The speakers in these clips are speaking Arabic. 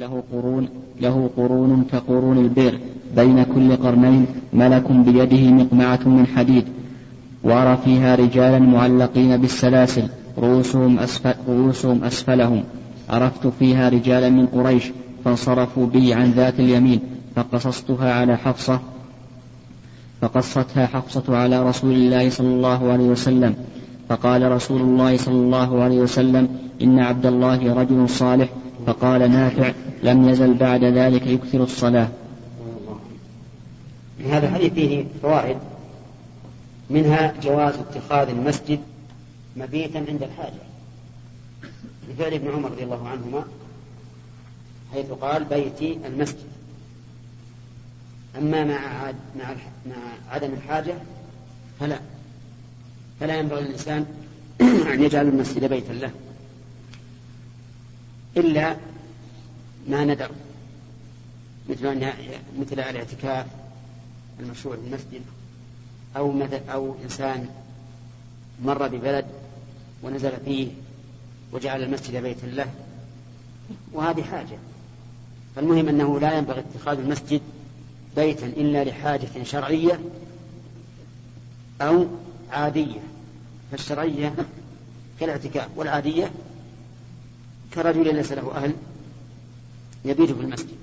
له قرون له قرون كقرون البئر بين كل قرنين ملك بيده مقمعة من حديد وأرى فيها رجالا معلقين بالسلاسل رؤوسهم, أسفل رؤوسهم أسفلهم. عرفت فيها رجالا من قريش فانصرفوا بي عن ذات اليمين فقصصتها على حفصة فقصتها حفصة على رسول الله صلى الله عليه وسلم. فقال رسول الله صلى الله عليه وسلم إن عبد الله رجل صالح فقال نافع لم يزل بعد ذلك يكثر الصلاة. هذا الحديث فيه فوائد. منها جواز اتخاذ المسجد مبيتا عند الحاجة. لفعل ابن عمر رضي الله عنهما حيث قال بيتي المسجد. أما مع مع مع عدم الحاجة فلا. فلا ينبغي للإنسان أن يجعل المسجد بيتا له. إلا ما ندر مثل أن مثل الاعتكاف المشروع في المسجد أو مثل أو إنسان مر ببلد ونزل فيه وجعل المسجد بيتا له. وهذه حاجة. فالمهم أنه لا ينبغي اتخاذ المسجد بيتا إلا لحاجة شرعية أو عادية. فالشرعية كالاعتكاف والعادية كرجل ليس له أهل يبيت في المسجد.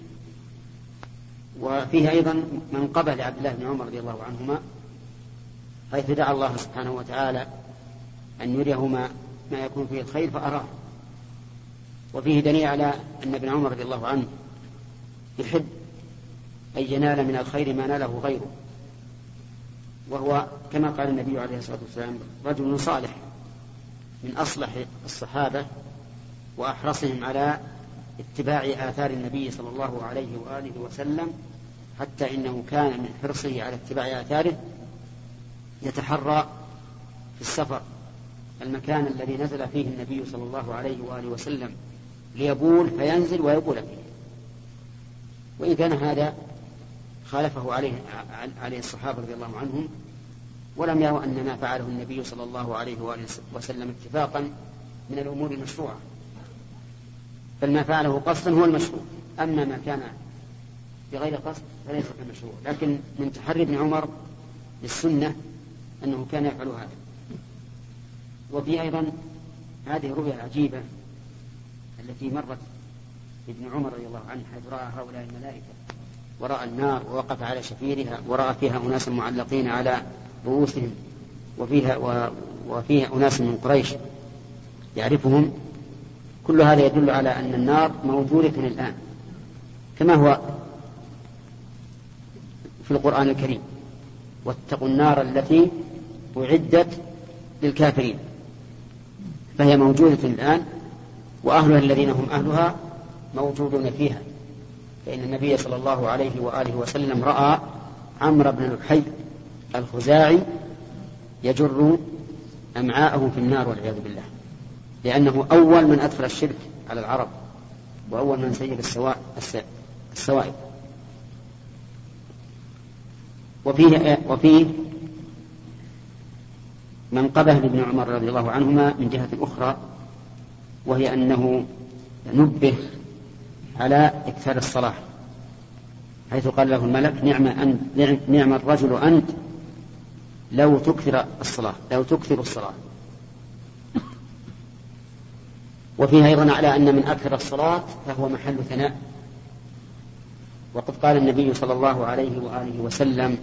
وفيه أيضا من قبل عبد الله بن عمر رضي الله عنهما حيث دعا الله سبحانه وتعالى أن يريهما ما يكون فيه الخير فأراه. وفيه دليل على أن ابن عمر رضي الله عنه يحب أن ينال من الخير ما ناله غيره. وهو كما قال النبي عليه الصلاة والسلام رجل صالح من أصلح الصحابة وأحرصهم على اتباع آثار النبي صلى الله عليه وآله وسلم حتى إنه كان من حرصه على اتباع آثاره يتحرى في السفر المكان الذي نزل فيه النبي صلى الله عليه وآله وسلم ليبول فينزل ويبول فيه. وإن كان هذا خالفه عليه عليه الصحابة رضي الله عنهم ولم يروا أن ما فعله النبي صلى الله عليه وآله وسلم اتفاقا من الأمور المشروعة. بل ما فعله قصدا هو المشروع. أما ما كان بغير قصد فليس كمشروع. لكن من تحري ابن عمر للسنة أنه كان يفعل هذا. وفي أيضا هذه الرؤيا العجيبة التي مرت ابن عمر رضي الله عنه حيث رأى هؤلاء الملائكة ورأى النار ووقف على شفيرها ورأى فيها أناس معلقين على رؤوسهم وفيها وفيها أناس من قريش يعرفهم كل هذا يدل على أن النار موجودة الآن كما هو في القرآن الكريم. واتقوا النار التي أعدت للكافرين فهي موجودة الآن وأهلها الذين هم أهلها موجودون فيها. فإن النبي صلى الله عليه وآله وسلم رأى عمرو بن لحي الخزاعي يجر أمعاءه في النار والعياذ بالله. لأنه أول من أدخل الشرك على العرب وأول من سيب السوائب. وفيه وفيه منقبة لابن عمر رضي الله عنهما من جهة أخرى وهي أنه نبه على إكثار الصلاة حيث قال له الملك نعم أنت نعم الرجل أنت لو تكثر الصلاة لو تكثر الصلاة. وفيها أيضا على أن من أكثر الصلاة فهو محل ثناء. وقد قال النبي صلى الله عليه وآله وسلم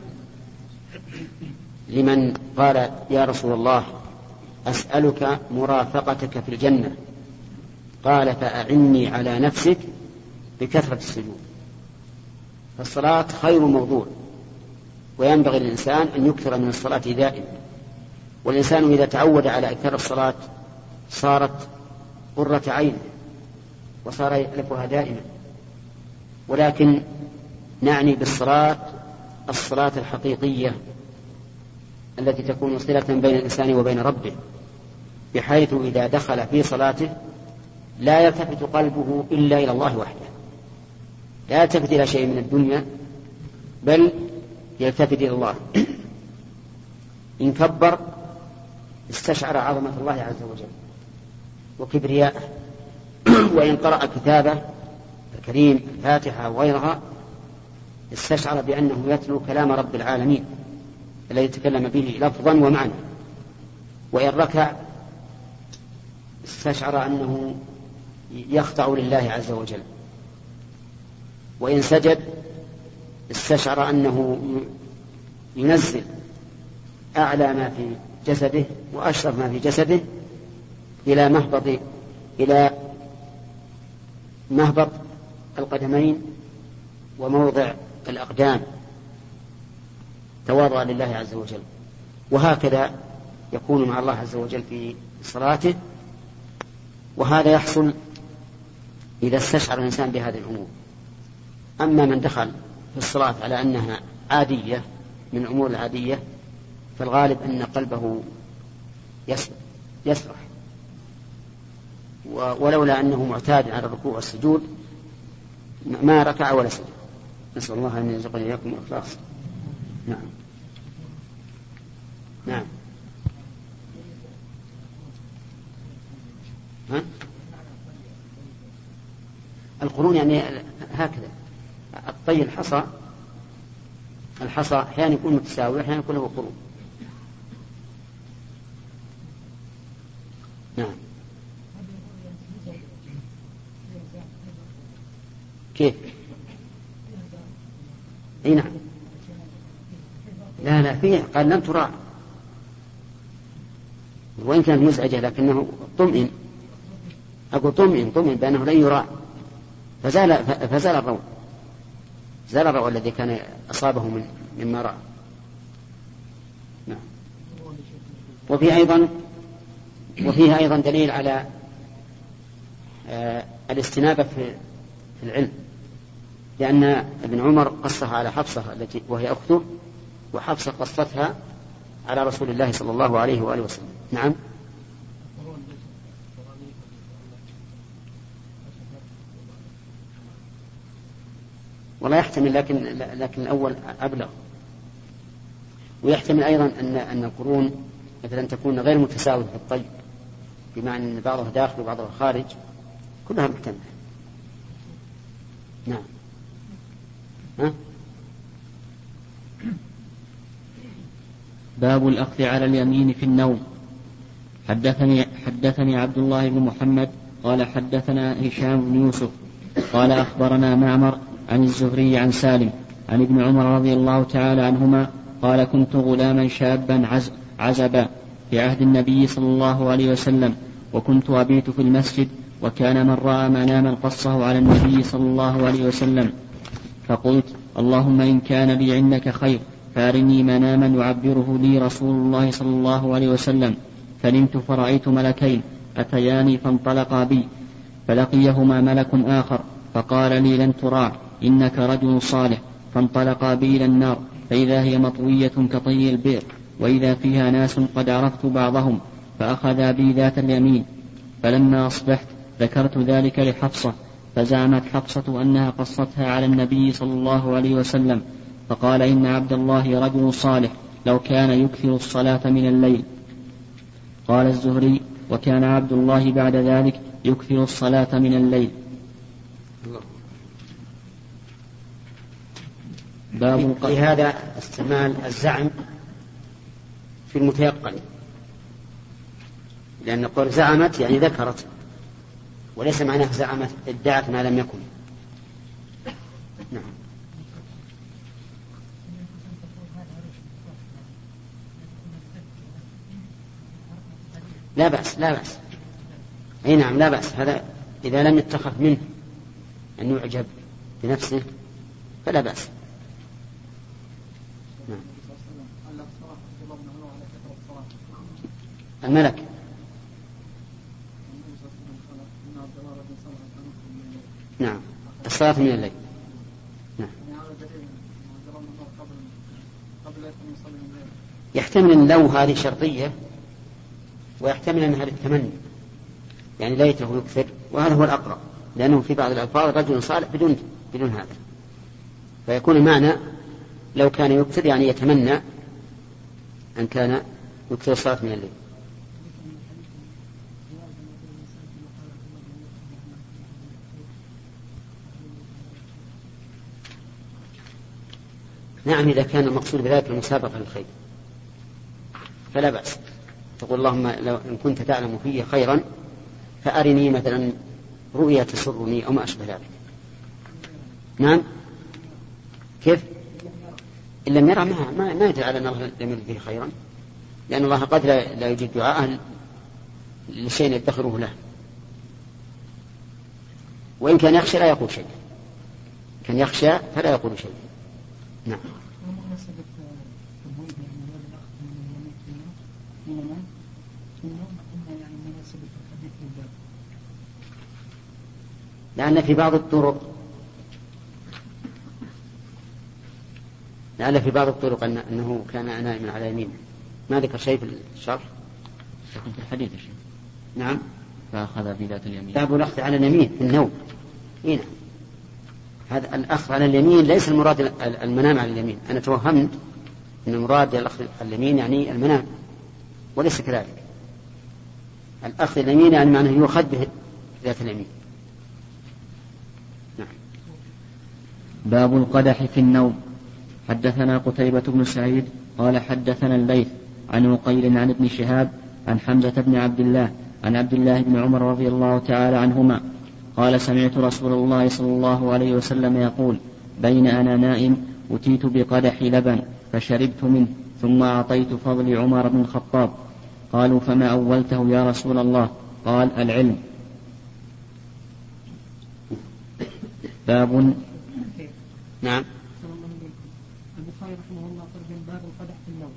لمن قال يا رسول الله أسألك مرافقتك في الجنة. قال فأعني على نفسك بكثرة السجود. فالصلاة خير موضوع وينبغي للإنسان أن يكثر من الصلاة دائما. والإنسان إذا تعود على إكثار الصلاة صارت قرة عين وصار يألفها دائما. ولكن نعني بالصلاة الصلاة الحقيقية التي تكون صلة بين الإنسان وبين ربه بحيث إذا دخل في صلاته لا يلتفت قلبه إلا إلى الله وحده. لا يلتفت إلى شيء من الدنيا بل يلتفت إلى الله. إن كبر استشعر عظمة الله عز وجل. وكبرياءه وإن قرأ كتابه الكريم الفاتحة وغيرها استشعر بأنه يتلو كلام رب العالمين الذي تكلم به لفظا ومعنى. وإن ركع استشعر أنه يخضع لله عز وجل. وإن سجد استشعر أنه ينزل أعلى ما في جسده وأشرف ما في جسده إلى مهبط إلى مهبط القدمين وموضع الأقدام. تواضع لله عز وجل. وهكذا يكون مع الله عز وجل في صلاته. وهذا يحصل إذا استشعر الإنسان بهذه الأمور. أما من دخل في الصلاة على أنها عادية من الأمور العادية فالغالب أن قلبه يسرح ولولا أنه معتاد على الركوع والسجود ما ركع ولا سجد. نسأل الله أن يرزقنا إياكم الإخلاص نعم. نعم. ها؟ القرون يعني هكذا. الطي الحصى الحصى أحيانا يكون متساوي أحيانا يكون له قرون. نعم. كيف؟ إي نعم. لا لا فيه قال لم تراع وإن كانت مزعجة لكنه طمئن. أقول طمئن طمئن بأنه لن يراع فزال فزال الروع زال الروع الذي كان أصابه من مما رأى. نعم. وفيه أيضا وفيه أيضا دليل على آه الاستنابة في العلم. لأن ابن عمر قصها على حفصة التي وهي أخته وحفصة قصتها على رسول الله صلى الله عليه وآله وسلم. نعم. والله يحتمل لكن لكن الأول أبلغ. ويحتمل أيضا أن أن القرون مثلا تكون غير متساوية في الطي بمعنى أن بعضها داخل وبعضها خارج كلها محتملة. نعم؟ باب الأخذ على اليمين في النوم. حدثني حدثني عبد الله بن محمد قال حدثنا هشام بن يوسف قال أخبرنا معمر عن الزهري عن سالم عن ابن عمر رضي الله تعالى عنهما قال كنت غلاما شابا عز عزبا في عهد النبي صلى الله عليه وسلم وكنت أبيت في المسجد وكان من رأى مناما قصه على النبي صلى الله عليه وسلم. فقلت اللهم إن كان لي عندك خير فأرني مناما يعبره لي رسول الله صلى الله عليه وسلم. فنمت فرأيت ملكين أتياني فانطلقا بي فلقيهما ملك آخر فقال لي لن تراع إنك رجل صالح. فانطلقا بي إلى النار فإذا هي مطوية كطي البئر وإذا فيها ناس قد عرفت بعضهم فأخذا بي ذات اليمين. فلما أصبحت ذكرت ذلك لحفصة فزعمت حفصة أنها قصتها على النبي صلى الله عليه وسلم فقال إن عبد الله رجل صالح لو كان يكثر الصلاة من الليل. قال الزهري وكان عبد الله بعد ذلك يكثر الصلاة من الليل. باب لهذا استعمال الزعم في المتيقن لأن قول زعمت يعني ذكرت. وليس معناه زعمت ادعت ما لم يكن. نعم. لا بأس لا بأس. أي نعم لا بأس. هذا إذا لم يتخذ منه أن يعجب بنفسه فلا بأس. نعم. الملك. نعم. الصلاة من الليل. نعم. يحتمل أن لو هذه شرطية ويحتمل أنها للتمني يعني ليته يكثر وهذا هو الأقرب. لأنه في بعض الألفاظ رجل صالح بدون بدون هذا. فيكون المعنى لو كان يكثر يعني يتمنى أن كان يكثر الصلاة من الليل. نعم إذا كان المقصود بذلك المسابقة للخير. فلا بأس. تقول اللهم لو إن كنت تعلم في خيرا فأرني مثلا رؤيا تسرني أو ما أشبه ذلك. نعم؟ كيف؟ إن لم يرى ما, ما, على أن الله لم يرد فيه خيرا. لأن الله قد لا, لا يجد دعاءه لشيء يدخره له. وإن كان يخشى لا يقول شيء. كان يخشى فلا يقول شيء. نعم. لأن في بعض الطرق لعل في بعض الطرق أن أنه كان نائما على يمينه ما ذكر شيء في الشرح؟ في الحديث نعم. فأخذ بذات اليمين. باب الأخذ على اليمين في النوم. هنا هذا الأخذ على اليمين ليس المراد المنام على اليمين. أنا توهمت أن المراد الأخذ على اليمين يعني المنام وليس كذلك. الأخذ اليمين يعني معناه يؤخذ به ذات اليمين. نعم. باب القدح في النوم. حدثنا قتيبة بن سعيد قال حدثنا الليث عن عقيل عن ابن شهاب عن حمزة بن عبد الله عن عبد الله بن عمر رضي الله تعالى عنهما قال سمعت رسول الله صلى الله عليه وسلم يقول بين أنا نائم أتيت بقدح لبن فشربت منه ثم أعطيت فضل عمر بن الخطاب. قالوا فما أولته يا رسول الله؟ قال العلم. باب نعم. البخاري رحمه الله ترجم باب القدح في النوم.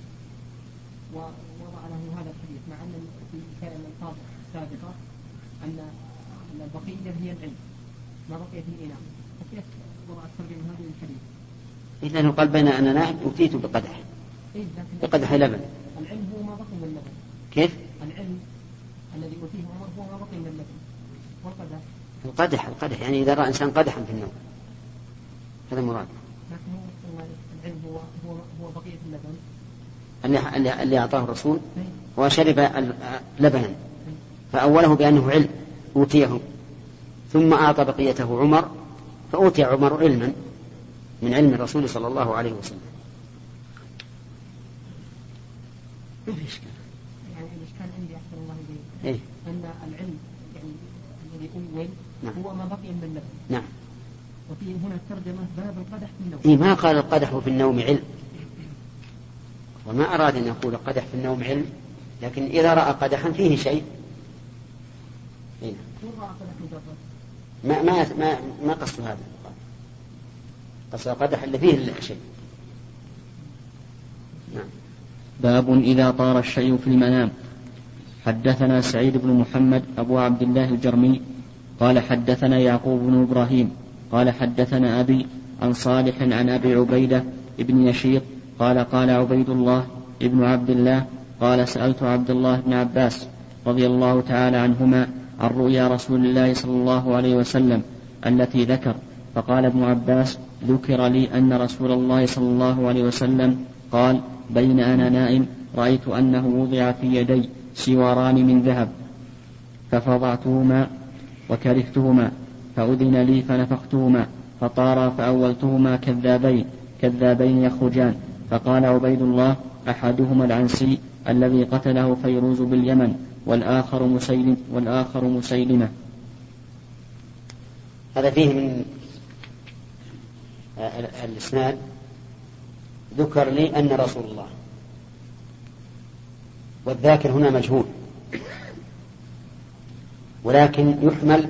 ووضع له هذا الحديث مع أن في كان الالفاظ السابقه البقيه هي العلم. ما بقي في الاناء فكيف وضع الترجمه هذه الحديث؟ إذا قال بين أنا نائم أتيت بقدح. إيه بقدح لبن. العلم هو ما بقي من اللبن كيف؟ العلم الذي أوتيه عمر هو ما بقي من اللبن والقدح. القدح القدح. يعني إذا رأى إنسان قدحا في النوم. هذا مراد. لكن هو العلم هو هو هو بقية اللبن. اللي اللي أعطاه الرسول هو شرب لبنا. فأوله بأنه علم. أوتيه. ثم أعطى بقيته عمر فأوتي عمر علما من علم الرسول صلى الله عليه وسلم. ما في إشكال. يعني الإشكال عندي أحسن الله إليك. إيه؟ أن العلم يعني الذي أول نعم. هو ما بقي من اللبن. نعم. وفي هنا ترجمة باب القدح في النوم. إيه ما قال القدح في النوم علم. وما أراد أن يقول القدح في النوم علم لكن إذا رأى قدحا فيه شيء. إيه؟ ما ما ما ما قصد هذا. قصد القدح اللي فيه شيء. نعم. باب إذا طار الشيء في المنام. حدثنا سعيد بن محمد أبو عبد الله الجرمي قال حدثنا يعقوب بن إبراهيم قال حدثنا أبي عن صالح عن أبي عبيدة بن يشيط قال قال عبيد الله ابن عبد الله قال سألت عبد الله بن عباس رضي الله تعالى عنهما عن رؤيا رسول الله صلى الله عليه وسلم التي ذكر. فقال ابن عباس ذكر لي أن رسول الله صلى الله عليه وسلم قال بين أنا نائم رأيت أنه وضع في يدي سواران من ذهب ففضعتهما وكرهتهما فأذن لي فنفختهما فطارا فأولتهما كذابين كذابين يخرجان. فقال عبيد الله أحدهما العنسي الذي قتله فيروز باليمن. والآخر مسيلم والآخر مسيلمة. هذا فيه من الإسناد ذكر لي أن رسول الله والذاكر هنا مجهول ولكن يحمل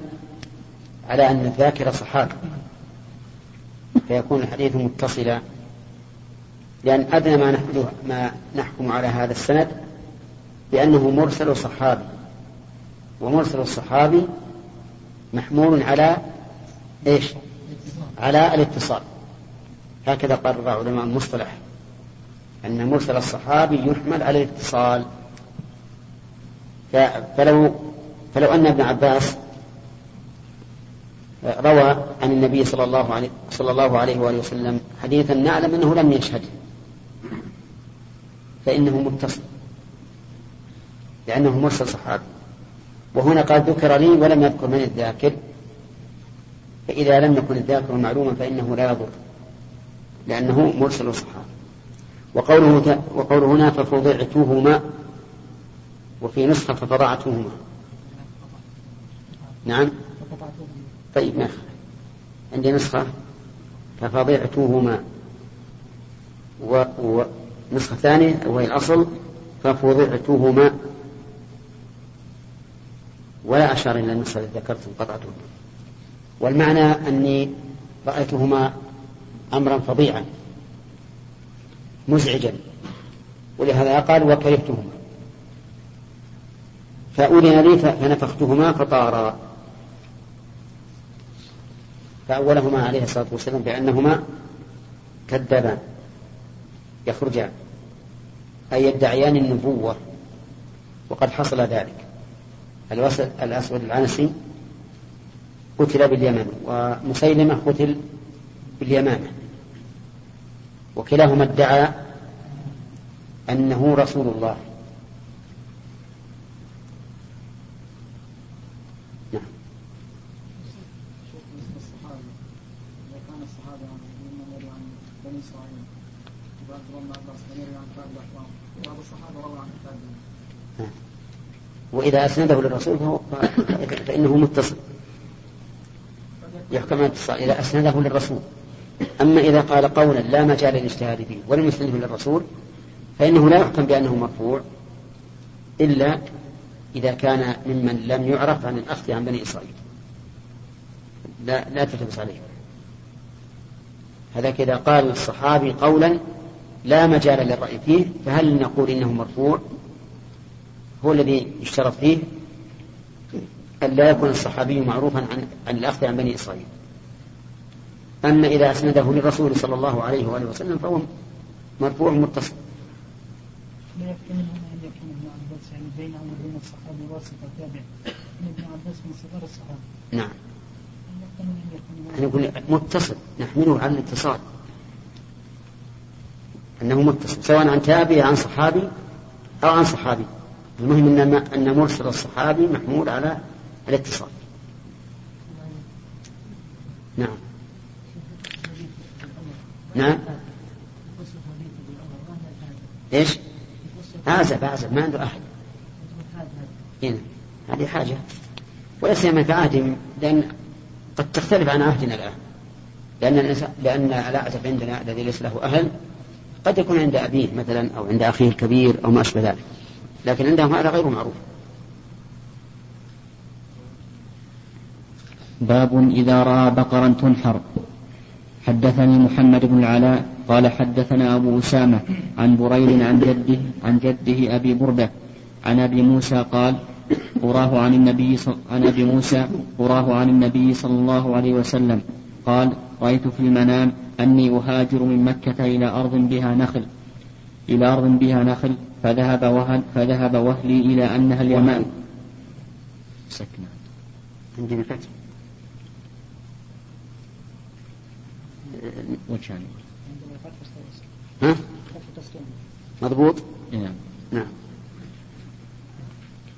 على أن الذاكر صحابي فيكون الحديث متصلا لأن أدنى ما ما نحكم على هذا السند بأنه مرسل صحابي. ومرسل الصحابي محمول على إيش؟ على الاتصال. هكذا قرر علماء المصطلح. أن مرسل الصحابي يحمل على الاتصال. فلو فلو أن ابن عباس روى عن النبي صلى الله عليه صلى الله عليه وآله وسلم حديثا نعلم أنه لم يشهد. فإنه متصل. لأنه مرسل صحابي. وهنا قال ذكر لي ولم يذكر من الذاكر. فإذا لم يكن الذاكر معلوما فإنه لا يضر لأنه مرسل الصحابة وقوله وقوله هنا ففضعتهما وفي نسخة ففضعتهما نعم؟ طيب ما عندي نسخة ففضعتهما ونسخة ثانية وهي الأصل ففضعتهما ولا أشار إلى النسخة التي ذكرت قطعتهما والمعنى أني رأيتهما أمرا فظيعا مزعجا ولهذا قال وكرهتهما. فأذن لي فنفختهما فطارا. فأولهما عليه الصلاة والسلام بأنهما كذبان. يخرجان أي يدعيان النبوة وقد حصل ذلك. الأسود العنسي قتل باليمن ومسيلمة قتل باليمامة. وكلاهما ادعى أنه رسول الله. نعم. وإذا أسنده للرسول فهو فإنه متصل. يحكم الاتصال إذا أسنده للرسول. أما إذا قال قولا لا مجال للاجتهاد فيه ولم يسنده للرسول فإنه لا يحكم بأنه مرفوع إلا إذا كان ممن لم يعرف عن الأخذ عن بني إسرائيل. لا لا تلتبس عليه. هذا إذا قال الصحابي قولا لا مجال للرأي فيه فهل نقول إنه مرفوع؟ هو الذي يشترط فيه أن لا يكون الصحابي معروفا عن, عن الأخذ عن بني إسرائيل. أما إذا أسنده للرسول صلى الله عليه وآله وسلم فهو مرفوع متصل. لا يمكن أن يكون ابن عباس يعني بينه وبين الصحابة واسطة تابع ابن عباس من صغار الصحابة. نعم. نقول متصل. نحمله على الاتصال. أنه متصل سواء عن تابع عن صحابي أو عن صحابي. المهم أن أن مرسل الصحابي محمول على الاتصال. نعم. نعم. إيش؟ عازب عازب ما عنده أحد. هنا هذه حاجة. ولا سيما في عهد لأن قد تختلف عن عهدنا الآن. لأن لأن العازب عندنا الذي ليس له أهل قد يكون عند أبيه مثلا أو عند أخيه الكبير أو ما أشبه ذلك. لكن عندهم هذا غير معروف. باب إذا رأى بقرا تنحر. حدثني محمد بن العلاء قال حدثنا أبو أسامة عن بريد عن جده عن جده أبي بردة عن أبي موسى قال قراه عن النبي عن أبي موسى قراه عن النبي صلى الله عليه وسلم قال رأيت في المنام أني أهاجر من مكة إلى أرض بها نخل إلى أرض بها نخل فذهب وهل فذهب وهلي إلى أنها اليمن سكنة. عندي بالفتح وجهان ها؟ مضبوط؟ نعم. نعم.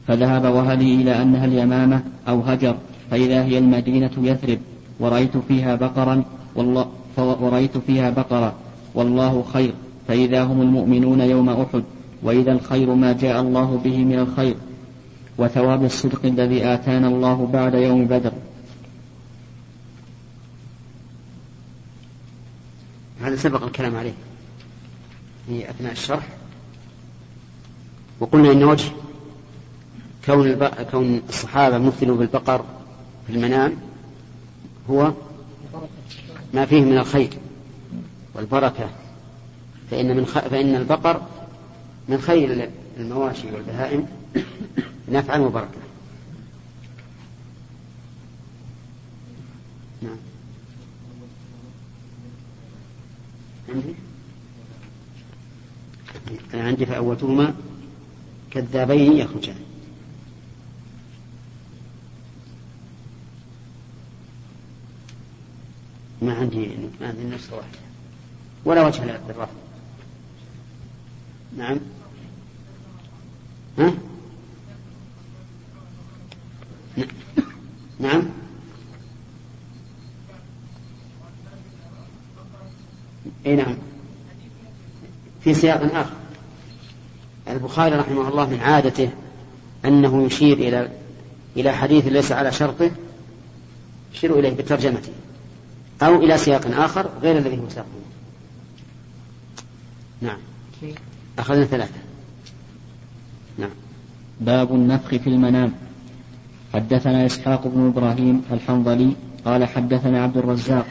فذهب وهلي إلى أنها اليمامة أو هجر فإذا هي المدينة يثرب. ورأيت فيها بقرا والله ورأيت فيها بقرة. والله خير فإذا هم المؤمنون يوم أحد. وإذا الخير ما جاء الله به من الخير وثواب الصدق الذي آتانا الله بعد يوم بدر هذا سبق الكلام عليه في أثناء الشرح وقلنا إن وجه كون. كون الصحابة مثلوا بالبقر في المنام هو ما فيه من الخير والبركة فإن, من خ... فإن البقر من خير المواشي والبهائم نفعا وبركة. نعم. عندي؟ أنا عندي فأولتهما كذابين يخرجان ما عندي ما عندي نسخة واحدة ولا وجه للرفض. نعم. ها؟ نعم. إي نعم. في سياق آخر. البخاري رحمه الله من عادته أنه يشير إلى إلى حديث ليس على شرطه يشير إليه بترجمته. أو إلى سياق آخر غير الذي هو ساقه نعم. أخذنا ثلاثة. نعم. باب النفخ في المنام. حدثنا إسحاق بن إبراهيم الحنظلي قال حدثنا عبد الرزاق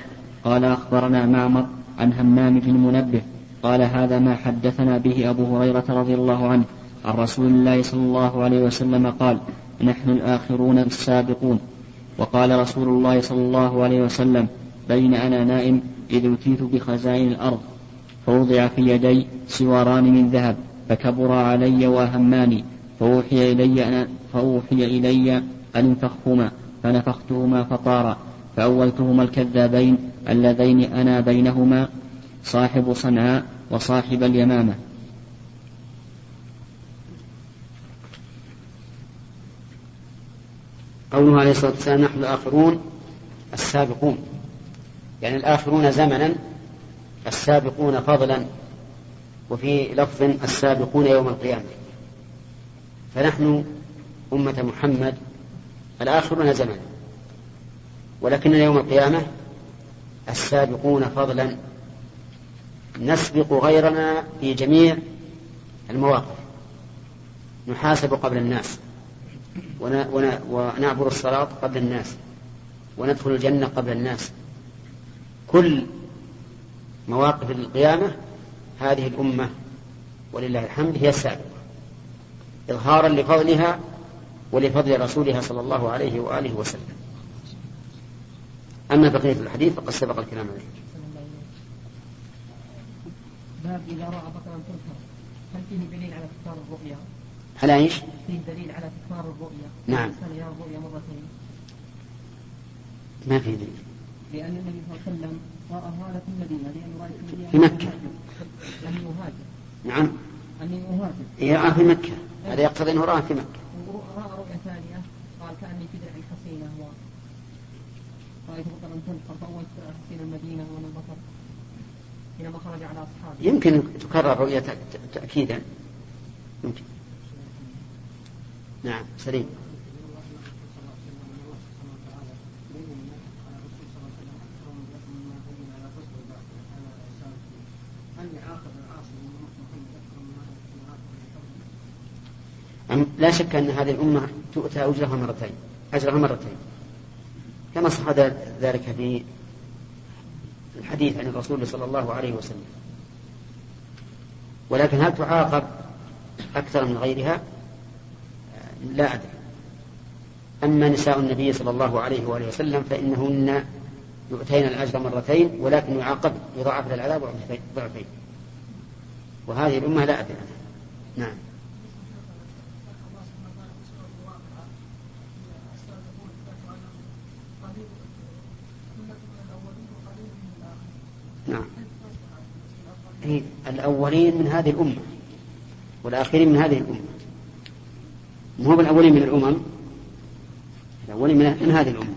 قال أخبرنا معمر عن همام بن منبه قال هذا ما حدثنا به أبو هريرة رضي الله عنه. عن رسول الله صلى الله عليه وسلم قال نحن الآخرون السابقون وقال رسول الله صلى الله عليه وسلم بين أنا نائم إذ أتيت بخزائن الأرض فوضع في يدي سواران من ذهب فكبر علي واهماني فأوحي إلي أن فأوحي إلي أن انفخهما فنفختهما فطارا فأولتهما الكذابين اللذين أنا بينهما صاحب صنعاء وصاحب اليمامة. قوله عليه الصلاة والسلام نحن الآخرون السابقون يعني الآخرون زمنا السابقون فضلا. وفي لفظ السابقون يوم القيامة. فنحن أمة محمد الآخرون زمنا ولكن يوم القيامة السابقون فضلا. نسبق غيرنا في جميع المواقف. نحاسب قبل الناس. ونعبر الصراط قبل الناس. وندخل الجنة قبل الناس. كل مواقف القيامة هذه الأمة ولله الحمد هي السابقة. إظهارا لفضلها ولفضل رسولها صلى الله عليه وآله وسلم. أما بقية الحديث فقد سبق الكلام عليه. باب إذا رأى بطلا تنكر. هل فيه دليل على تكرار الرؤيا؟ على إيش؟ فيه دليل على تكرار الرؤيا. نعم. كان يرى الرؤيا مرتين؟ ما في دليل. لأن النبي صلى الله عليه وسلم في المدينة المدينة مكة. أني أهاجر نعم. أني أهاجر يرى في مكة. هذا يقتضي أنه رأى في مكة. ورأى رؤيا ثانية قال كأني في درع حصينة و رأيت بطلا تنقر فأول حصين المدينة وأنا البطل حينما خرج على أصحابه يمكن تكرر رؤية تأكيدا. يمكن. نعم سليم. لا شك أن هذه الأمة تؤتى أجرها مرتين أجرها مرتين. كما صح ذلك في الحديث عن الرسول صلى الله عليه وسلم. ولكن هل تعاقب أكثر من غيرها؟ لا أدري. أما نساء النبي صلى الله عليه وآله وسلم فإنهن يؤتين الأجر مرتين ولكن يعاقب يضاعف العذاب ضعفين. وهذه الأمة لا أدري عنها. نعم نعم إيه، الأولين من هذه الأمة والآخرين من هذه الأمة. ما هو الأولين من الأمم؟ الأولين من هذه الأمة.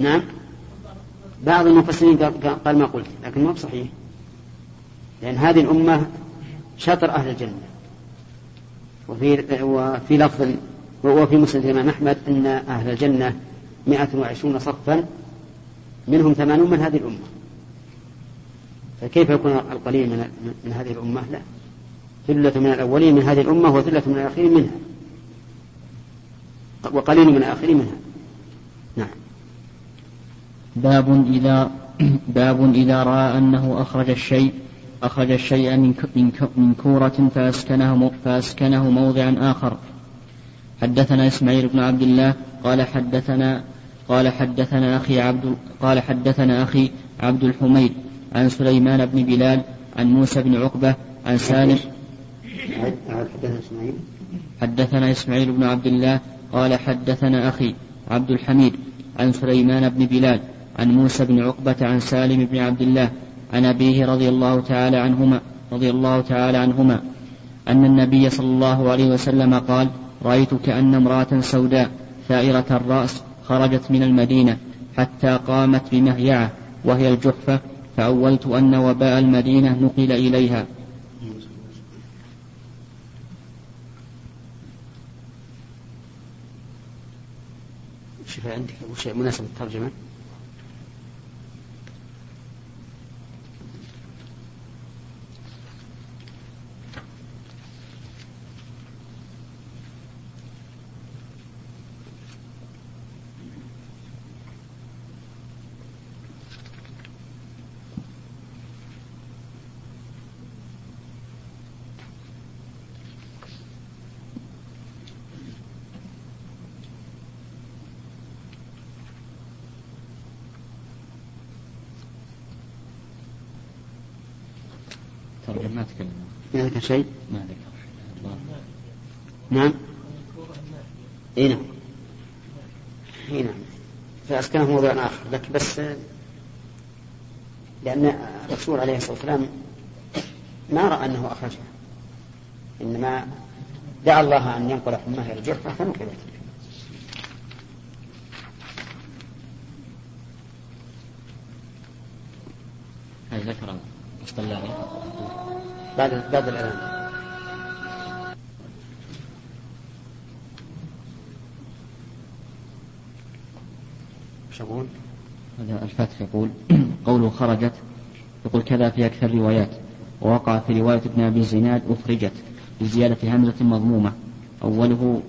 نعم. بعض المفسرين قال ما قلت لكن ما بصحيح. لأن هذه الأمة شطر أهل الجنة. وفي وفي لفظ وفي مسند الإمام أحمد أن أهل الجنة 120 صفا منهم ثمانون من هذه الأمة. فكيف يكون القليل من, من هذه الأمة؟ لا. ثلة من الأولين من هذه الأمة وثلة من الآخرين منها. وقليل من الآخرين منها. نعم. باب إذا باب إذا رأى أنه أخرج الشيء أخرج الشيء من من كورة فأسكنه فأسكنه موضعا آخر. حدثنا إسماعيل بن عبد الله قال حدثنا قال حدثنا أخي عبد قال حدثنا أخي عبد الحميد. عن سليمان بن بلال عن موسى بن عقبة عن سالم. حدثنا إسماعيل بن عبد الله قال حدثنا أخي عبد الحميد عن سليمان بن بلال عن موسى بن عقبة عن سالم بن عبد الله عن أبيه رضي الله تعالى عنهما رضي الله تعالى عنهما أن النبي صلى الله عليه وسلم قال رأيت كأن امرأة سوداء ثائرة الرأس خرجت من المدينة حتى قامت بمهيعة وهي الجحفة فأولت أن وباء المدينة نقل إليها. شوف عندك أبو شيء مناسب الترجمة؟ ترجم ما تكلم. ما ذكر شيء؟ ما ذكر نعم. اي نعم. اي نعم. فأسكنه موضوع آخر لكن بس لأن الرسول عليه الصلاة والسلام ما رأى أنه أخرجها إنما دعا الله أن ينقل حماه إلى الجحفة فنقلت هذا ذكر الصلاحي بعد بعد الأذان. وش أقول؟ هذا الفتح يقول قوله خرجت يقول كذا في أكثر الروايات ووقع في رواية ابن أبي زناد أخرجت بزيادة همزة مضمومة. أوله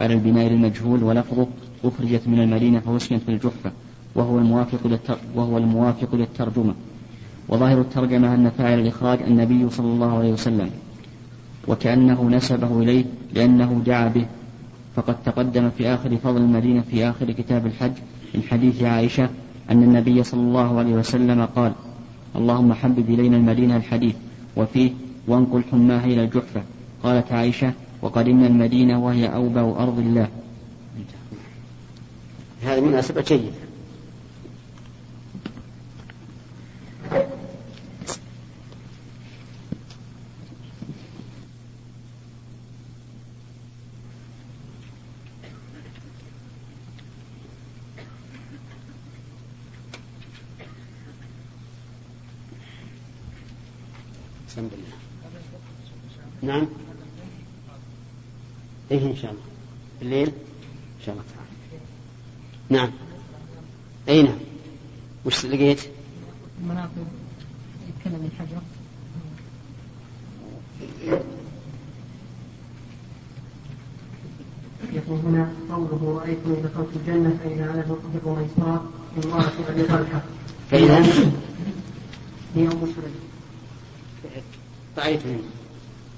على البناء للمجهول ولفظه أخرجت من المدينة فوسكنت في الجحفة وهو الموافق للتر وهو الموافق للترجمة. وظاهر الترجمة أن فاعل الإخراج النبي صلى الله عليه وسلم وكأنه نسبه إليه لأنه دعا به. فقد تقدم في آخر فضل المدينة في آخر كتاب الحج من حديث عائشة أن النبي صلى الله عليه وسلم قال اللهم حبب إلينا المدينة الحديث وفيه وانقل حماها إلى الجحفة. قالت عائشة وقدمنا المدينة وهي أوبى أرض الله. هذه مناسبة جيدة الحمد لله نعم إيه ان شاء الله الليل؟ ان شاء الله تعالى نعم. أي نعم. وش لقيت؟ المناقب يتكلم الحجر يقول هنا قوله رأيتني دخلت الجنة فإذا أنا بالرميصاء امرأة أبي طلحة فإذا هي أم سليم رأيتني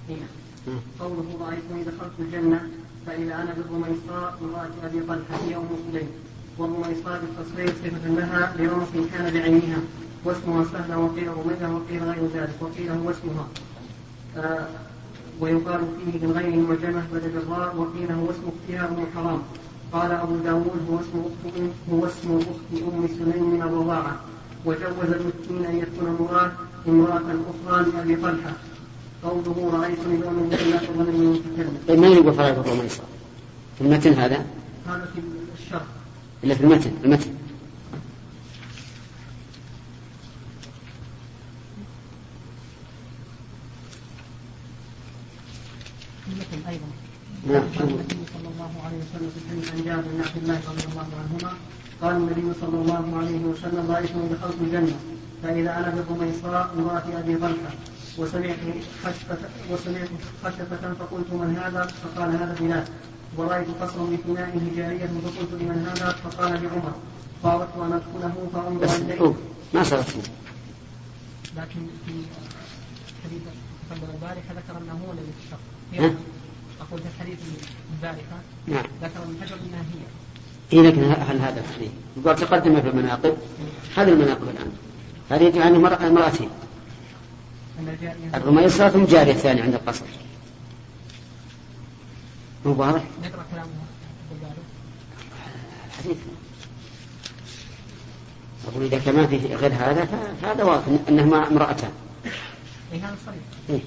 هنا قوله رأيتني دخلت الجنة فإذا أنا بالرميصاء امرأة أبي طلحة هي أم سليم والرميصاء بالتصريف صفة لها لرمح كان بعينها واسمها سهلة وقيل رمية وقيل غير ذلك وقيل هو اسمها. آه ويقال فيه بالغين المعجمة بدل الراء وقيل هو اسم اختها أم حرام قال أبو داود هو اسم أخت هو اسم أخت أم سليم من الرضاعة وجوز المسكين أن يكون مراد امرأة أخرى لأبي طلحة. قوله رأيتني يوم لا تظن المتكلم طيب ما يقول فرائض الرميصة؟ في المتن هذا؟ هذا في الشرح. إلا في المتن المتن. نعم قال النبي صلى الله عليه وسلم في الحديث عن جابر بن عبد الله رضي الله عنهما قال النبي صلى الله عليه وسلم رأيتني دخلت الجنة فإذا أنا بالرميصاء امرأة أبي طلحة وسمعت خشفة وسمعت خشفة فقلت من هذا؟ فقال هذا بلال. ورأيت قصرا بفنائه جارية فقلت لمن هذا؟ فقال لعمر. فأردت أن أدخله فأنظر بس إليه ما صارت. لكن في حديث تقدم البارحة ذكر أنه هو الذي في ها؟ الشق أقول في الحديث البارحة نعم. ذكر ابن حجر أنها هي. إيه لكن هل هذا الحديث؟ يقول تقدم في المناقب. هذه المناقب الآن. هذه يجب عنه امرأتين الرميصة ثم جارية الثانية عند القصر. مو واضح نقرأ كلامه. الحديث أقول إذا كان ما في غير هذا فهذا واضح أنهما امرأتان هذا صريح إيه.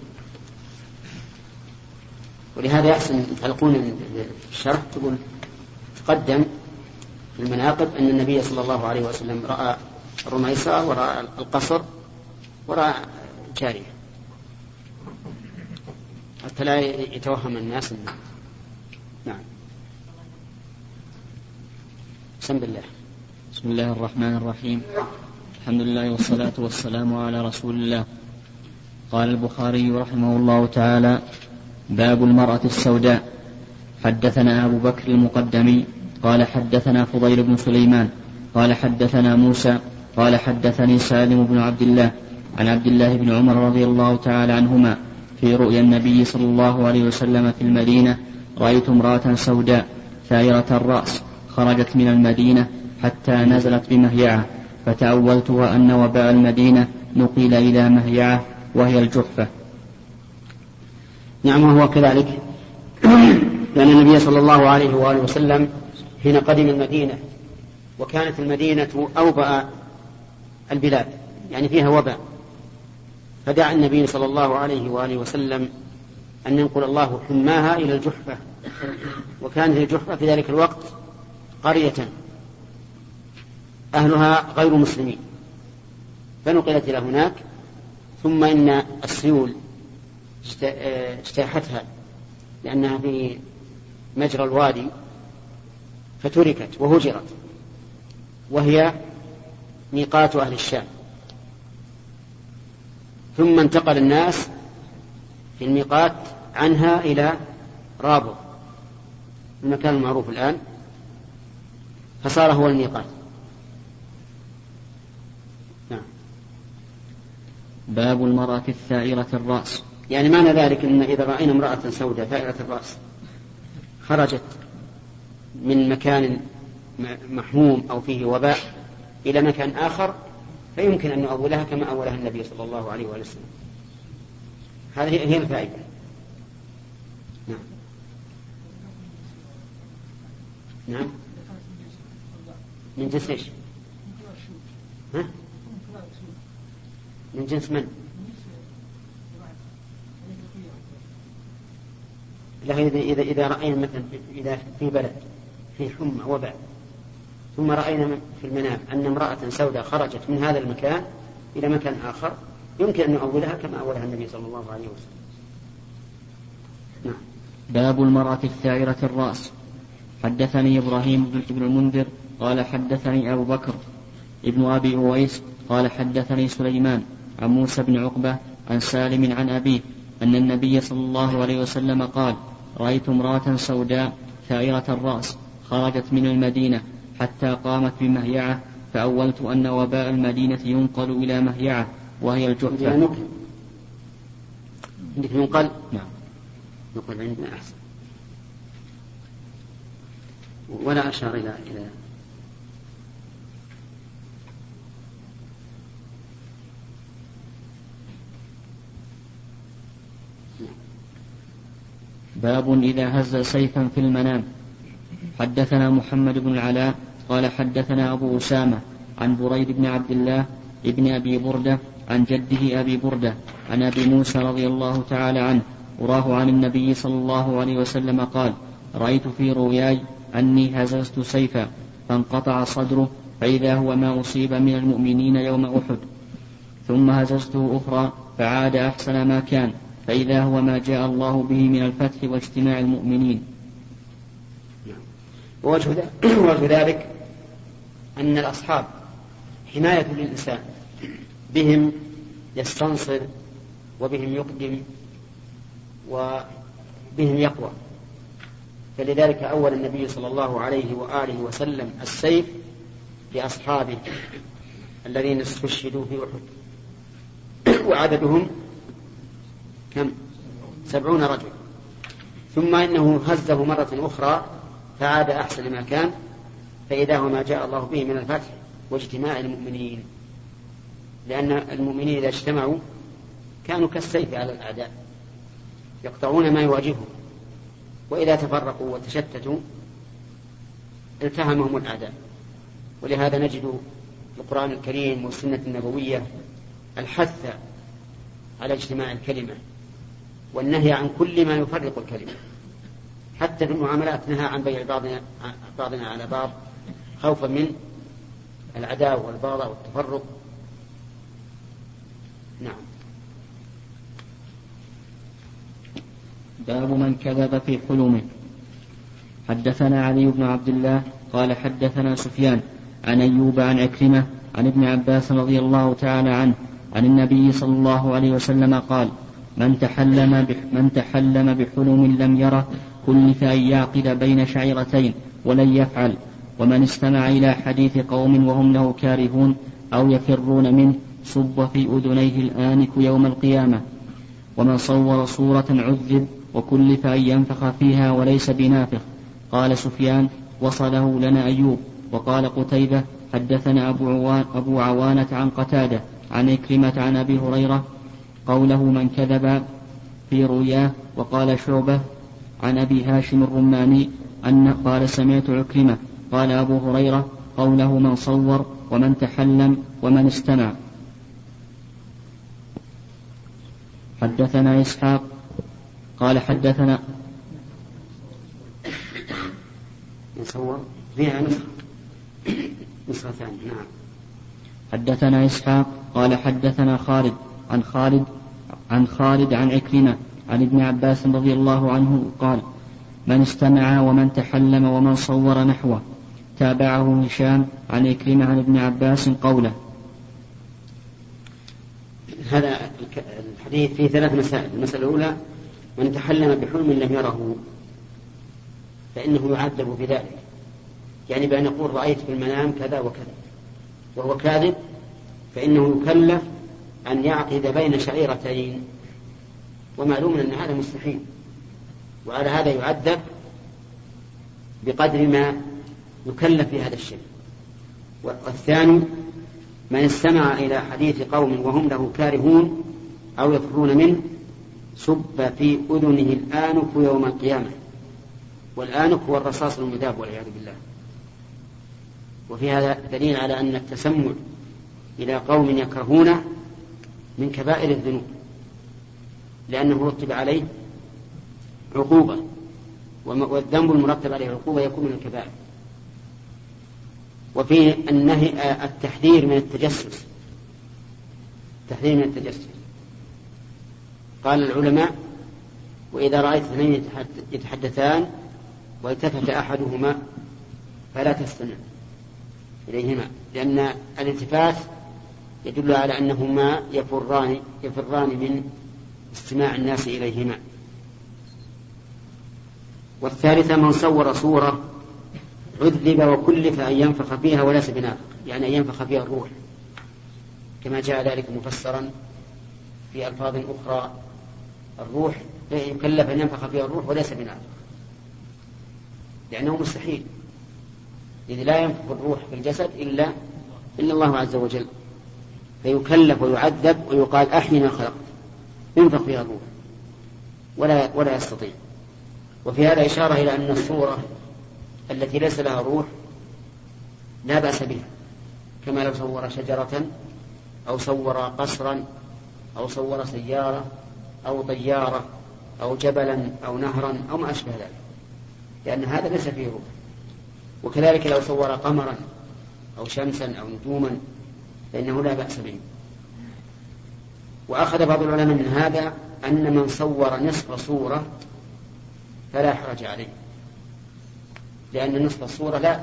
ولهذا يحسن تعلقون الشرح تقول تقدم في المناقب أن النبي صلى الله عليه وسلم رأى الرميصة ورأى القصر وراء جارية. حتى لا يتوهم الناس إنه نعم. بسم الله. بسم الله الرحمن الرحيم. الحمد لله والصلاة والسلام على رسول الله. قال البخاري رحمه الله تعالى باب المرأة السوداء. حدثنا أبو بكر المقدمي قال حدثنا فضيل بن سليمان قال حدثنا موسى قال حدثني سالم بن عبد الله عن عبد الله بن عمر رضي الله تعالى عنهما في رؤيا النبي صلى الله عليه وسلم في المدينة رأيت امرأة سوداء ثائرة الرأس خرجت من المدينة حتى نزلت بمهيعة فتأولتها أن وباء المدينة نقل إلى مهيعة وهي الجحفة. نعم وهو كذلك. لأن النبي صلى الله عليه وآله وسلم حين قدم المدينة وكانت المدينة أوبأ البلاد يعني فيها وباء فدعا النبي صلى الله عليه وآله وسلم أن ينقل الله حماها إلى الجحفة. وكانت الجحفة في ذلك الوقت قرية. أهلها غير مسلمين. فنقلت إلى هناك ثم إن السيول اجتاحتها لأنها في مجرى الوادي فتركت وهجرت. وهي ميقات أهل الشام. ثم انتقل الناس في الميقات عنها إلى رابغ المكان المعروف الآن. فصار هو الميقات. نعم. باب المرأة الثائرة الرأس. يعني معنى ذلك أن إذا رأينا امرأة سوداء ثائرة الرأس خرجت من مكان محموم أو فيه وباء إلى مكان آخر فيمكن أن نؤولها كما أولها النبي صلى الله عليه وسلم. هذه هي الفائدة نعم نعم من جنس إيش؟ ها؟ من جنس من؟ لا إذا إذا رأينا مثلا إذا في بلد في حمى وباء ثم رأينا في المنام أن امرأة سوداء خرجت من هذا المكان إلى مكان آخر يمكن أن نؤولها كما أولها النبي صلى الله عليه وسلم نعم. باب المرأة الثائرة الرأس حدثني إبراهيم بن المنذر قال حدثني أبو بكر ابن أبي أويس قال حدثني سليمان عن موسى بن عقبة عن سالم عن أبيه أن النبي صلى الله عليه وسلم قال رأيت امرأة سوداء ثائرة الرأس خرجت من المدينة حتى قامت بمهيعة فأولت أن وباء المدينة ينقل إلى مهيعة وهي الجحفة عندك ينقل؟ نعم. ينقل عندنا أحسن. ولا أشار إلى إلى باب إذا هز سيفا في المنام. حدثنا محمد بن العلاء قال حدثنا أبو أسامة عن بريد بن عبد الله ابن أبي بردة عن جده أبي بردة عن أبي موسى رضي الله تعالى عنه وراه عن النبي صلى الله عليه وسلم قال رأيت في رؤياي أني هززت سيفا فانقطع صدره فإذا هو ما أصيب من المؤمنين يوم أحد. ثم هززته أخرى فعاد أحسن ما كان فإذا هو ما جاء الله به من الفتح واجتماع المؤمنين. ووجه ذلك أن الأصحاب حماية للإنسان. بهم يستنصر وبهم يقدم وبهم يقوى. فلذلك أول النبي صلى الله عليه وآله وسلم السيف لأصحابه الذين استشهدوا في أحد. وعددهم كم؟ سبعون رجل. ثم إنه هزه مرة أخرى فعاد أحسن ما كان فإذا هو ما جاء الله به من الفتح واجتماع المؤمنين. لأن المؤمنين إذا اجتمعوا كانوا كالسيف على الأعداء يقطعون ما يواجههم وإذا تفرقوا وتشتتوا التهمهم الأعداء. ولهذا نجد في القرآن الكريم والسنة النبوية الحث على اجتماع الكلمة والنهي عن كل ما يفرق الكلمة. حتى في المعاملات نهى عن بيع بعضنا بعضنا على بعض خوفا من العداوة والبغضاء والتفرق. نعم. باب من كذب في حلمه حدثنا علي بن عبد الله قال حدثنا سفيان عن أيوب عن عكرمة عن ابن عباس رضي الله تعالى عنه عن النبي صلى الله عليه وسلم قال من تحلم من تحلم بحلم لم يره كلف أن يعقد بين شعيرتين ولن يفعل ومن استمع إلى حديث قوم وهم له كارهون أو يفرون منه صب في أذنيه الآنك يوم القيامة ومن صور صورة عذب وكلف أن ينفخ فيها وليس بنافخ. قال سفيان وصله لنا أيوب. وقال قتيبة حدثنا أبو, أبو عوانة عن قتادة عن إكرمة عن أبي هريرة قوله من كذب في رؤياه وقال شعبة عن أبي هاشم الرماني أن قال سمعت عكرمة قال أبو هريرة قوله من صور ومن تحلم ومن استمع حدثنا إسحاق قال حدثنا يصور فيها نسخة نسخة ثانية نعم. حدثنا إسحاق قال حدثنا خالد عن خالد عن خالد عن عكرمة عن ابن عباس رضي الله عنه قال من استمع ومن تحلم ومن صور نحوه تابعه هشام عن عكرمة عن ابن عباس قوله هذا الحديث فيه ثلاث مسائل. المسألة الأولى من تحلم بحلم لم يره فإنه يعذب بذلك. يعني بأن يقول رأيت في المنام كذا وكذا. وهو كاذب فإنه يكلف أن يعقد بين شعيرتين. ومعلوم أن هذا مستحيل. وعلى هذا يعذب بقدر ما يكلف في هذا الشيء. والثاني من استمع إلى حديث قوم وهم له كارهون أو يفرون منه سب في أذنه الآنف يوم القيامة. والآنف هو الرصاص المذاب والعياذ بالله. وفي هذا دليل على أن التسمع إلى قوم يكرهونه من كبائر الذنوب لأنه رتب عليه عقوبة والذنب المرتب عليه عقوبة يكون من الكبائر. وفي النهي التحذير من التجسس. التحذير من التجسس. قال العلماء وإذا رأيت اثنين يتحدثان والتفت أحدهما فلا تستمع إليهما لأن الالتفات يدل على أنهما يفران يفران من استماع الناس إليهما. والثالثة من صور صورة عذب وكلف أن ينفخ فيها وليس بنافخ يعني أن ينفخ فيها الروح. كما جاء ذلك مفسرا في ألفاظ أخرى الروح يكلف أن ينفخ فيها الروح وليس بنافخ لأنه مستحيل. إذ لا ينفخ الروح في الجسد إلا إلا الله عز وجل. فيكلف ويعذب ويقال أحيي ما خلقت ينفخ فيها الروح. ولا ولا يستطيع. وفي هذا إشارة إلى أن الصورة التي ليس لها روح لا بأس بها. كما لو صور شجرة أو صور قصرا أو صور سيارة أو طيارة أو جبلا أو نهرا أو ما أشبه ذلك. لأن هذا ليس فيه روح. وكذلك لو صور قمرا أو شمسا أو نجوما فإنه لا بأس به. وأخذ بعض العلماء من هذا أن من صور نصف صورة فلا حرج عليه. لأن نصف الصورة لا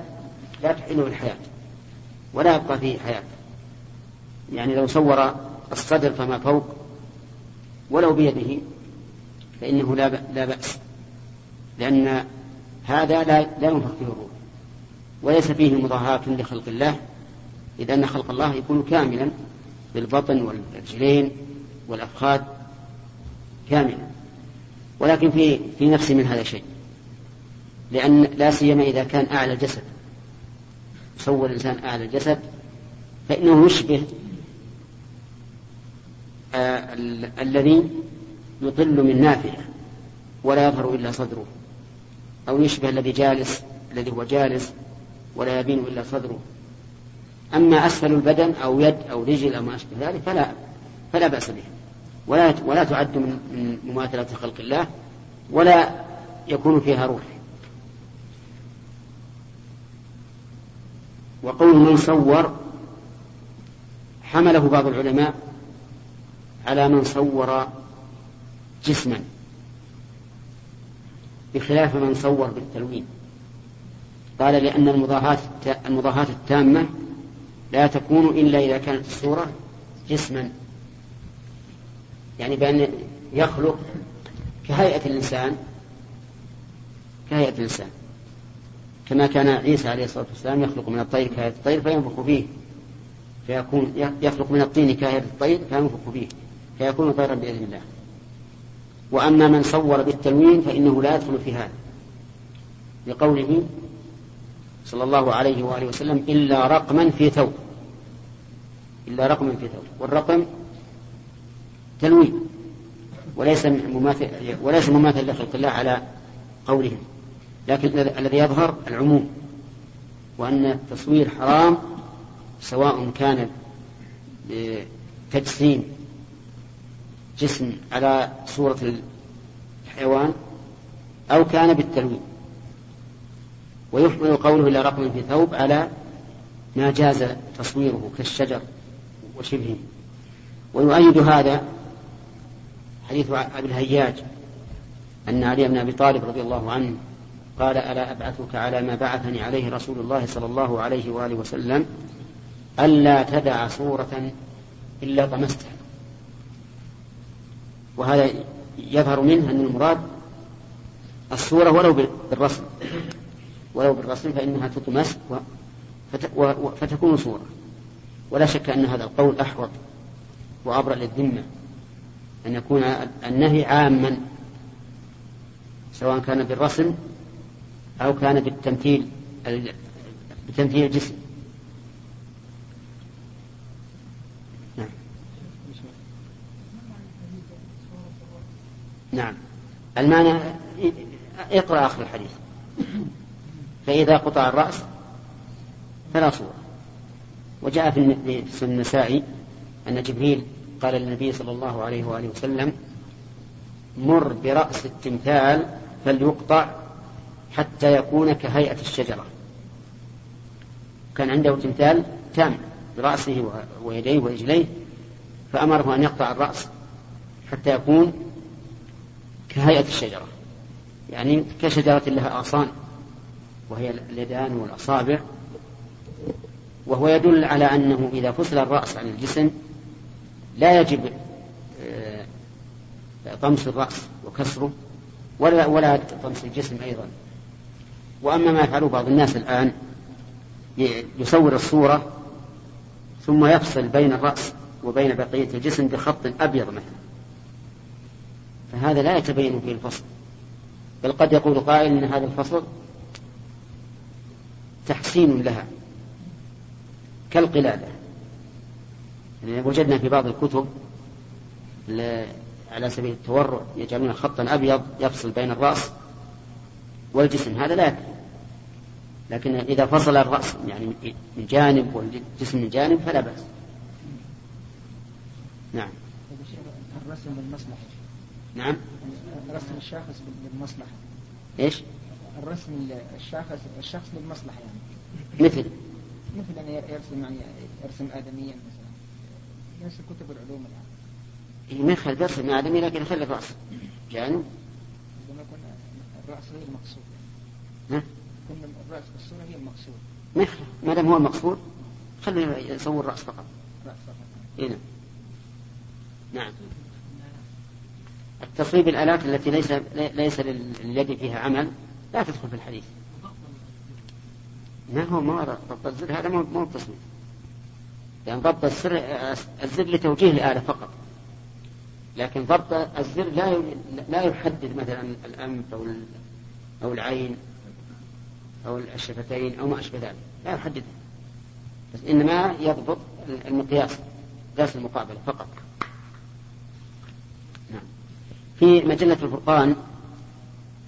لا تحيله الحياة ولا يبقى فيه حياة. يعني لو صور الصدر فما فوق ولو بيده فإنه لا لا بأس لأن هذا لا لا ينفخ فيه الروح وليس فيه مضاهاة لخلق الله إذ أن خلق الله يكون كاملا بالبطن والرجلين والأفخاذ كاملا. ولكن في في نفسي من هذا شيء لأن لا سيما إذا كان أعلى الجسد. صور الإنسان أعلى الجسد فإنه يشبه آه الذي يطل من نافذة ولا يظهر إلا صدره. أو يشبه الذي جالس الذي هو جالس ولا يبين إلا صدره. أما أسفل البدن أو يد أو رجل أو ما أشبه ذلك فلا فلا بأس به. ولا ولا تعد من مماثلة خلق الله ولا يكون فيها روح. وقول من صور حمله بعض العلماء على من صور جسما بخلاف من صور بالتلوين. قال لأن المضاهاة المضاهاة التامة لا تكون إلا إذا كانت الصورة جسما. يعني بأن يخلق كهيئة الإنسان كهيئة الإنسان. كما كان عيسى عليه الصلاة والسلام يخلق من الطير كهيئة الطير فينفخ فيه. فيكون يخلق من الطين كهيئة الطير فينفخ فيه. فيكون طيرا بإذن الله. وأما من صور بالتلوين فإنه لا يدخل في هذا. لقوله صلى الله عليه وآله وسلم إلا رقما في ثوب. إلا رقما في ثوب. والرقم تلوين وليس مماثل وليس مماثل لخلق الله على قولهم. لكن الذي يظهر العموم وأن التصوير حرام سواء كان تجسيم جسم على صورة الحيوان أو كان بالتلوين. ويحمل قوله إلى رقم في ثوب على ما جاز تصويره كالشجر وشبهه. ويؤيد هذا حديث أبي الهياج أن علي بن أبي طالب رضي الله عنه قال ألا أبعثك على ما بعثني عليه رسول الله صلى الله عليه وآله وسلم ألا تدع صورة إلا طمستها. وهذا يظهر منه أن المراد الصورة ولو بالرسم ولو بالرسم فإنها تطمس فتكون صورة. ولا شك أن هذا القول أحوط وأبرأ للذمة أن يكون النهي عاما سواء كان بالرسم أو كان بالتمثيل بتمثيل الجسم. نعم. نعم. اقرأ آخر الحديث. فإذا قطع الرأس فلا صورة. وجاء في النسائي أن جبريل قال للنبي صلى الله عليه وآله وسلم مر برأس التمثال فليقطع حتى يكون كهيئة الشجرة. كان عنده تمثال تام برأسه ويديه ورجليه فأمره أن يقطع الرأس حتى يكون كهيئة الشجرة. يعني كشجرة لها أغصان وهي اليدان والأصابع وهو يدل على أنه إذا فصل الرأس عن الجسم لا يجب آه، طمس الرأس وكسره ولا ولا طمس الجسم أيضا. وأما ما يفعله بعض الناس الآن يصور الصورة ثم يفصل بين الرأس وبين بقية الجسم بخط أبيض مثلا. فهذا لا يتبين فيه الفصل. بل قد يقول قائل أن هذا الفصل تحسين لها كالقلادة. يعني وجدنا في بعض الكتب على سبيل التورع يجعلون خطا أبيض يفصل بين الرأس والجسم. هذا لا يكفي. لكن إذا فصل الرأس يعني من جانب والجسم من جانب فلا بأس. نعم. الرسم بالمصلحة نعم. رسم الشاخص بالمصلحة إيش؟ الرسم الشاخص الشخص للمصلحة يعني مثل. مثل أن يرسم يعني يرسم آدميا مثلا نفس كتب العلوم الآن إيه ما يخلي يرسم آدمي لكن يخلي الرأس جانب. عندما يكون الرأس هي المقصود ها؟ هي المقصود ما ما دام هو المقصود خليه يصور الرأس فقط. فقط. إيه نعم. نعم. التصويب الآلات التي ليس ليس لليد فيها عمل لا تدخل في الحديث. ما هو ما ضبط الزر هذا مو التصويب لأن ضبط السر الزر لتوجيه الآلة فقط. لكن ضبط الزر لا لا يحدد مثلا الأنف أو أو العين. أو الشفتين أو ما أشبه ذلك. لا يحددها بس إنما يضبط المقياس قياس المقابلة فقط. نعم. في مجلة الفرقان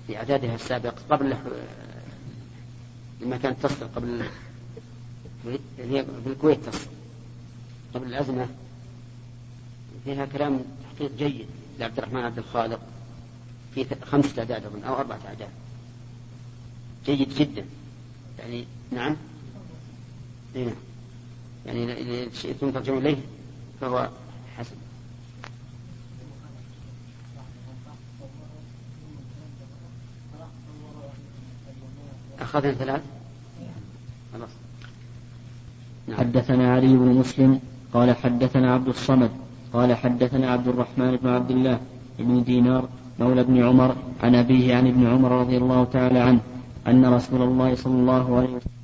في إعدادها السابق قبل لما كانت تصل قبل هي في الكويت تصل قبل الأزمة. فيها كلام تحقيق جيد لعبد الرحمن عبد الخالق في خمسة أعداد أظن أو أربعة أعداد. جيد جدا. يعني نعم. إيه نعم. يعني إذا شئتم ترجعون إليه فهو حسن. أخذنا ثلاث؟ خلاص. نعم. حدثنا علي بن مسلم قال حدثنا عبد الصمد قال حدثنا عبد الرحمن بن عبد الله بن دينار مولى ابن عمر عن أبيه عن ابن عمر رضي الله تعالى عنه أن رسول الله صلى الله عليه وسلم